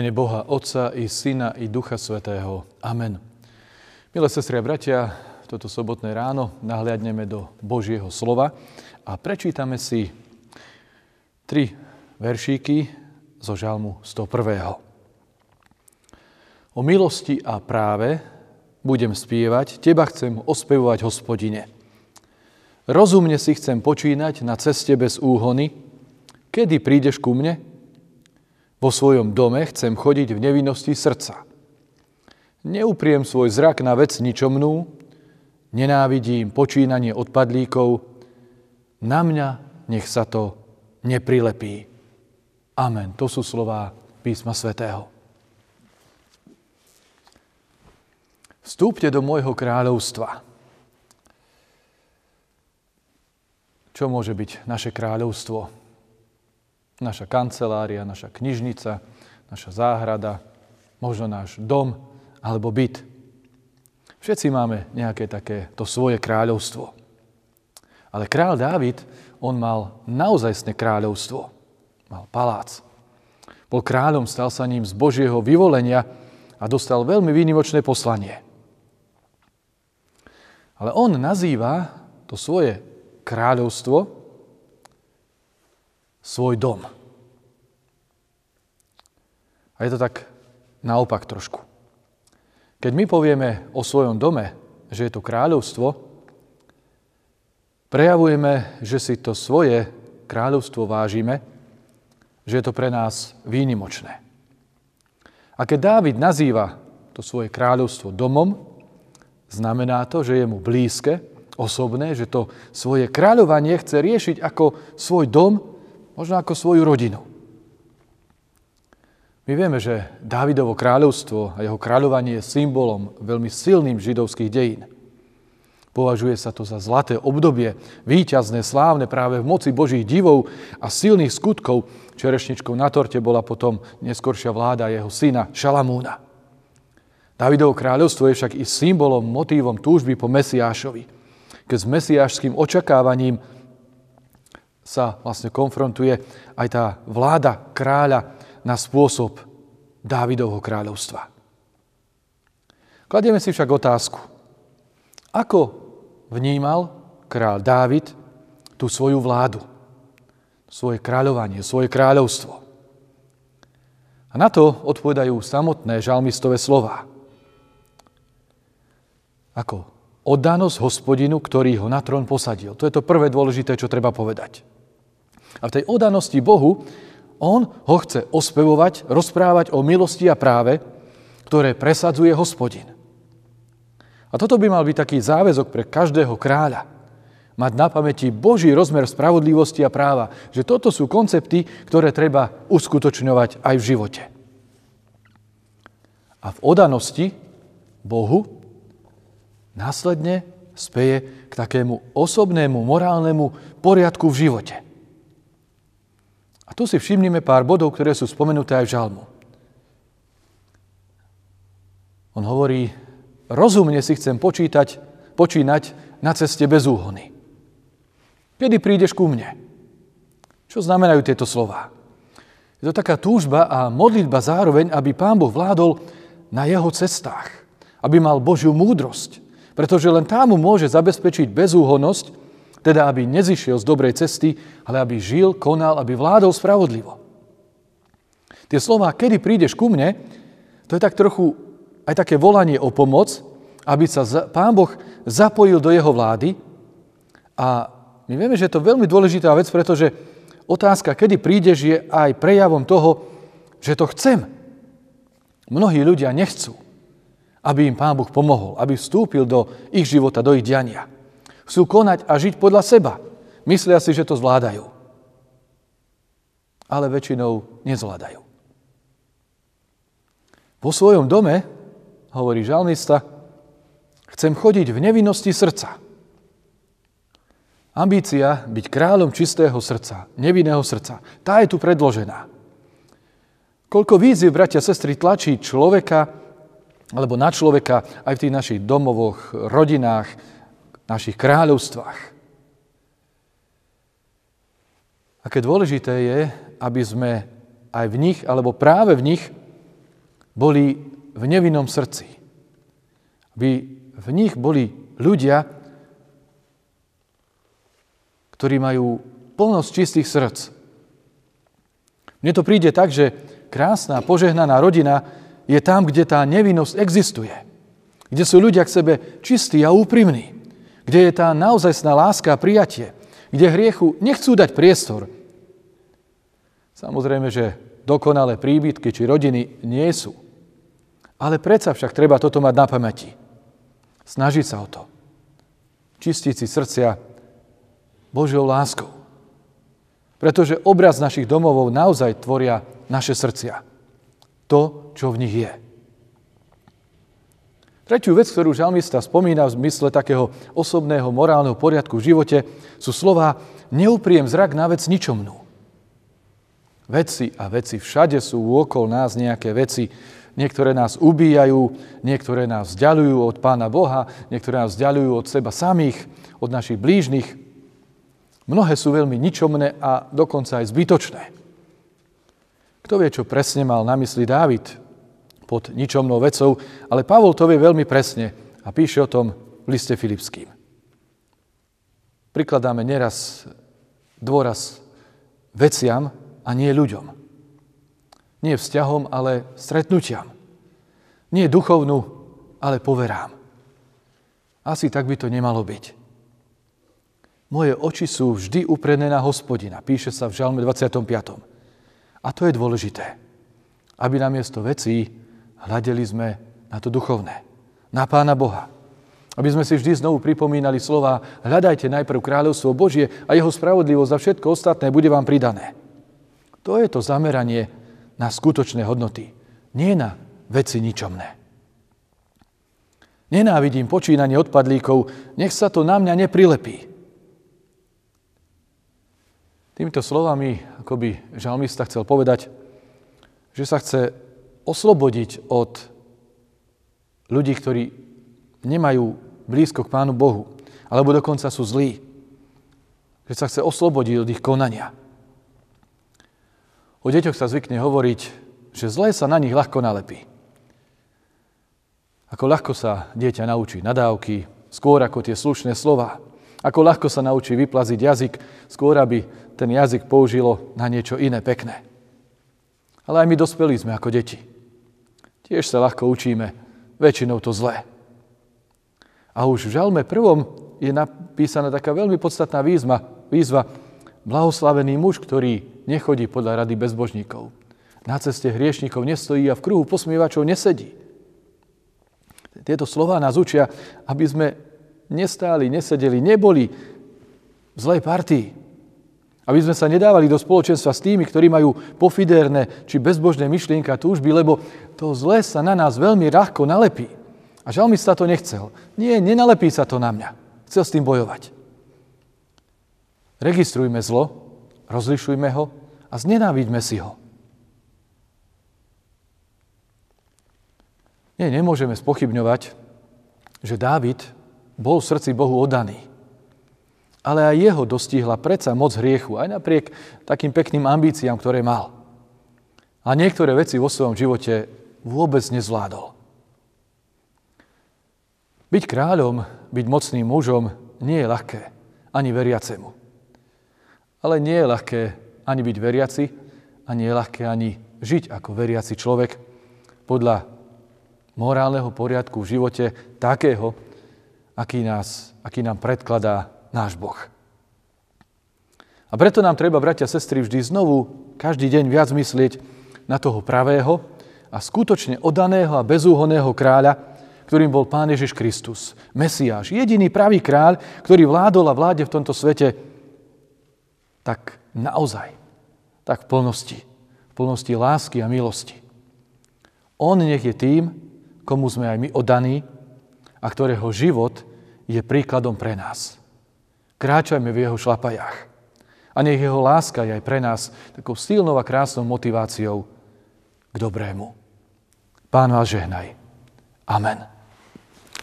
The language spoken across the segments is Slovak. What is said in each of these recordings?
Mene Boha Otca i Syna i Ducha Svetého. Amen. Milé sestri a bratia, toto sobotné ráno nahliadneme do Božieho slova a prečítame si tri veršíky zo žalmu 101. O milosti a práve budem spievať, teba chcem ospevovať, hospodine. Rozumne si chcem počínať na ceste bez úhony. Kedy prídeš ku mne? Vo svojom dome chcem chodiť v nevinnosti srdca. Neupriem svoj zrak na vec ničomnú, nenávidím počínanie odpadlíkov, na mňa nech sa to neprilepí. Amen. To sú slová písma svätého. Vstúpte do môjho kráľovstva. Čo môže byť naše kráľovstvo? Naša kancelária, naša knižnica, naša záhrada, možno náš dom alebo byt. Všetci máme nejaké také to svoje kráľovstvo. Ale král Dávid, on mal naozajstné kráľovstvo. Mal palác. Bol kráľom, stal sa ním z Božieho vyvolenia a dostal veľmi výnimočné poslanie. Ale on nazýva to svoje kráľovstvo svoj dom. A je to tak naopak trošku. Keď my povieme o svojom dome, že je to kráľovstvo, prejavujeme, že si to svoje kráľovstvo vážime, že je to pre nás výnimočné. A keď Dávid nazýva to svoje kráľovstvo domom, znamená to, že je mu blízke, osobné, že to svoje kráľovanie chce riešiť ako svoj dom možno ako svoju rodinu. My vieme, že Dávidovo kráľovstvo a jeho kráľovanie je symbolom veľmi silným židovských dejín. Považuje sa to za zlaté obdobie, výťazné, slávne práve v moci Božích divov a silných skutkov. Čerešničkou na torte bola potom neskoršia vláda jeho syna Šalamúna. Davidovo kráľovstvo je však i symbolom, motívom túžby po Mesiášovi. Keď s mesiášským očakávaním sa vlastne konfrontuje aj tá vláda kráľa na spôsob Dávidovho kráľovstva. Kladieme si však otázku, ako vnímal král Dávid tú svoju vládu, svoje kráľovanie, svoje kráľovstvo. A na to odpovedajú samotné žalmistové slova. Ako oddanosť hospodinu, ktorý ho na trón posadil. To je to prvé dôležité, čo treba povedať. A v tej odanosti Bohu on ho chce ospevovať, rozprávať o milosti a práve, ktoré presadzuje hospodin. A toto by mal byť taký záväzok pre každého kráľa. Mať na pamäti Boží rozmer spravodlivosti a práva. Že toto sú koncepty, ktoré treba uskutočňovať aj v živote. A v odanosti Bohu následne speje k takému osobnému morálnemu poriadku v živote. A tu si všimnime pár bodov, ktoré sú spomenuté aj v žalmu. On hovorí, rozumne si chcem počítať, počínať na ceste bez úhony. Kedy prídeš ku mne? Čo znamenajú tieto slova? Je to taká túžba a modlitba zároveň, aby Pán Boh vládol na jeho cestách. Aby mal Božiu múdrosť. Pretože len tá mu môže zabezpečiť bezúhonnosť teda, aby nezišiel z dobrej cesty, ale aby žil, konal, aby vládol spravodlivo. Tie slova, kedy prídeš ku mne, to je tak trochu aj také volanie o pomoc, aby sa Pán Boh zapojil do jeho vlády. A my vieme, že je to veľmi dôležitá vec, pretože otázka, kedy prídeš, je aj prejavom toho, že to chcem. Mnohí ľudia nechcú, aby im Pán Boh pomohol, aby vstúpil do ich života, do ich diania chcú konať a žiť podľa seba. Myslia si, že to zvládajú. Ale väčšinou nezvládajú. Vo svojom dome, hovorí žalmista, chcem chodiť v nevinnosti srdca. Ambícia byť kráľom čistého srdca, nevinného srdca, tá je tu predložená. Koľko víziev, bratia, sestry, tlačí človeka, alebo na človeka aj v tých našich domovoch, rodinách, našich kráľovstvách. Aké dôležité je, aby sme aj v nich, alebo práve v nich, boli v nevinnom srdci. Aby v nich boli ľudia, ktorí majú plnosť čistých srdc. Mne to príde tak, že krásna, požehnaná rodina je tam, kde tá nevinnosť existuje. Kde sú ľudia k sebe čistí a úprimní. Kde je tá naozajstná láska a prijatie. Kde hriechu nechcú dať priestor. Samozrejme, že dokonalé príbytky či rodiny nie sú. Ale predsa však treba toto mať na pamäti. Snažiť sa o to. Čistiť si srdcia Božou láskou. Pretože obraz našich domovov naozaj tvoria naše srdcia. To, čo v nich je. Tretiu vec, ktorú žalmista spomína v zmysle takého osobného morálneho poriadku v živote, sú slova neupriem zrak na vec ničomnú. Veci a veci, všade sú okolo nás nejaké veci, Niektoré nás ubíjajú, niektoré nás vzdialujú od Pána Boha, niektoré nás vzdialujú od seba samých, od našich blížnych. Mnohé sú veľmi ničomné a dokonca aj zbytočné. Kto vie, čo presne mal na mysli Dávid pod ničomnou vecou, ale Pavol to vie veľmi presne a píše o tom v liste Filipským. Prikladáme neraz dôraz veciam a nie ľuďom. Nie vzťahom, ale stretnutiam. Nie duchovnú, ale poverám. Asi tak by to nemalo byť. Moje oči sú vždy uprené na hospodina, píše sa v Žalme 25. A to je dôležité, aby namiesto vecí hľadeli sme na to duchovné, na Pána Boha. Aby sme si vždy znovu pripomínali slova hľadajte najprv kráľovstvo Božie a jeho spravodlivosť a všetko ostatné bude vám pridané. To je to zameranie na skutočné hodnoty, nie na veci ničomné. Nenávidím počínanie odpadlíkov, nech sa to na mňa neprilepí. Týmito slovami, ako by žalmista chcel povedať, že sa chce oslobodiť od ľudí, ktorí nemajú blízko k Pánu Bohu, alebo dokonca sú zlí. Že sa chce oslobodiť od ich konania. O deťoch sa zvykne hovoriť, že zlé sa na nich ľahko nalepí. Ako ľahko sa dieťa naučí nadávky, skôr ako tie slušné slova. Ako ľahko sa naučí vyplaziť jazyk, skôr aby ten jazyk použilo na niečo iné pekné. Ale aj my dospelí sme ako deti. Tiež sa ľahko učíme, väčšinou to zlé. A už v žalme prvom je napísaná taká veľmi podstatná výzva, výzva Blahoslavený muž, ktorý nechodí podľa rady bezbožníkov. Na ceste hriešnikov nestojí a v kruhu posmievačov nesedí. Tieto slova nás učia, aby sme nestáli, nesedeli, neboli v zlej partii. Aby sme sa nedávali do spoločenstva s tými, ktorí majú pofiderné či bezbožné myšlienky a túžby, lebo to zlé sa na nás veľmi ľahko nalepí. A žalmista to nechcel. Nie, nenalepí sa to na mňa. Chcel s tým bojovať. Registrujme zlo, rozlišujme ho a znenávidme si ho. Nie, nemôžeme spochybňovať, že Dávid bol v srdci Bohu oddaný. Ale aj jeho dostihla predsa moc hriechu, aj napriek takým pekným ambíciám, ktoré mal. A niektoré veci vo svojom živote vôbec nezvládol. Byť kráľom, byť mocným mužom nie je ľahké, ani veriacemu. Ale nie je ľahké ani byť veriaci, a nie je ľahké ani žiť ako veriaci človek podľa morálneho poriadku v živote takého, aký, nás, aký nám predkladá náš Boh. A preto nám treba, bratia a sestry, vždy znovu, každý deň viac myslieť na toho pravého a skutočne odaného a bezúhonného kráľa, ktorým bol Pán Ježiš Kristus, Mesiáš, jediný pravý kráľ, ktorý vládol a vláde v tomto svete tak naozaj, tak v plnosti, v plnosti lásky a milosti. On nech je tým, komu sme aj my odaní a ktorého život je príkladom pre nás. Kráčajme v jeho šlapajách. A nech jeho láska je aj pre nás takou silnou a krásnou motiváciou k dobrému. Pán vás žehnaj. Amen.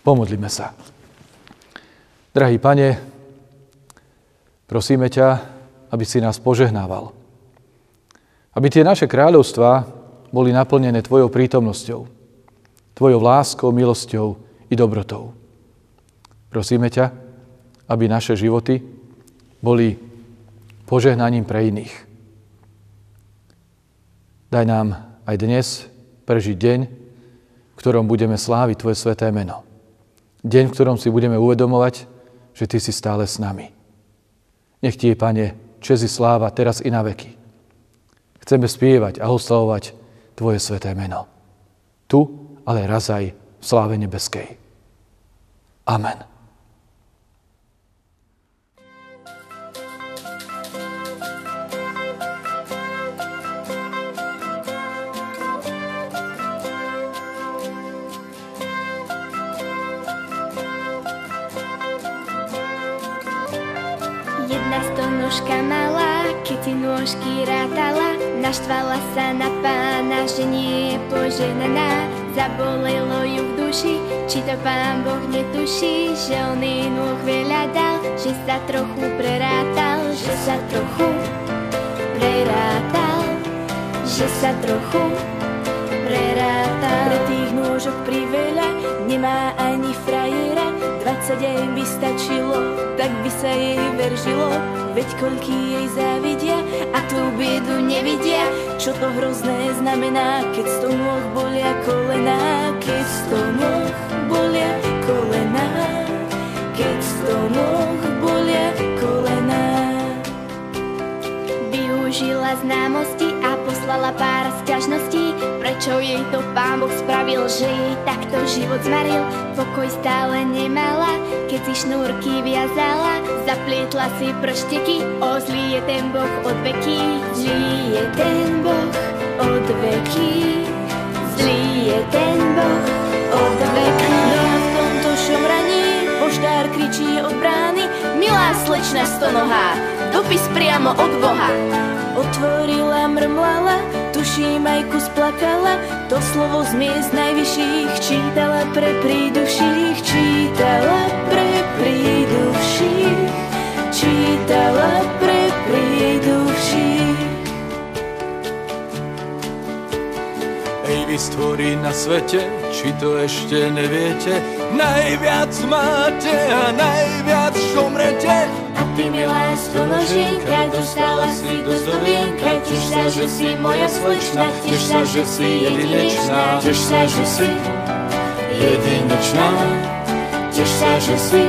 Pomodlíme sa. Drahý pane, prosíme ťa, aby si nás požehnával. Aby tie naše kráľovstvá boli naplnené Tvojou prítomnosťou, Tvojou láskou, milosťou i dobrotou. Prosíme ťa, aby naše životy boli požehnaním pre iných. Daj nám aj dnes prežiť deň, v ktorom budeme sláviť Tvoje sveté meno. Deň, v ktorom si budeme uvedomovať, že Ty si stále s nami. Nech Ti je, Pane, čezi sláva teraz i na veky. Chceme spievať a oslavovať Tvoje sveté meno. Tu, ale raz aj v sláve nebeskej. Amen. Jedna stonožka malá, keď si nôžky rátala, naštvala sa na pána, že nie je poženaná. Zabolelo ju v duši, či to pán Boh netuší, že on jej nôh veľa dal, že sa trochu prerátal, že sa trochu prerátal, že sa trochu prerátal. Pre tých nôžok priveľa nemá ani frajera, 20 aj by by sa jej veržilo. Veď koľky jej závidia a tú biedu nevidia, čo to hrozné znamená, keď sto nôh bolia kolená, keď sto nôh bolia kolená, keď sto nôh bolia kolená. Využila známosti poslala pár sťažností, prečo jej to pán Boh spravil, že jej takto život zmaril. Pokoj stále nemala, keď si šnúrky viazala, zaplietla si pršteky, o zlý je ten Boh od veky. Zlý je ten Boh od veky, zlý je ten Boh od veky. No v tomto šomraní poštár kričí od brány, milá slečna stonohá, dopis priamo od Boha. Otvorila, mrmlala, tuším aj kus plakala, to slovo z miest najvyšších čítala pre príduších, čítala pre príduších, čítala pre príduších. Ej, vy stvorí na svete, či to ešte neviete, najviac máte a najviac šomrete. Ty milá stonožienka, dostala si do zdobienka, tiež sa, že si moja slečna, tiež sa, že si jedinečná, tiež sa, že si Jedinečná, tiež sa, že si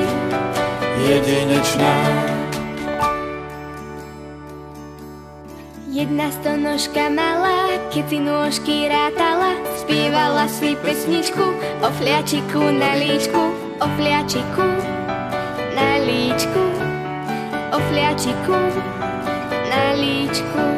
jedinečná. Jedna stonožka malá, keď si nôžky rátala, spievala si pesničku o fliačiku na líčku, o fliačiku na líčku,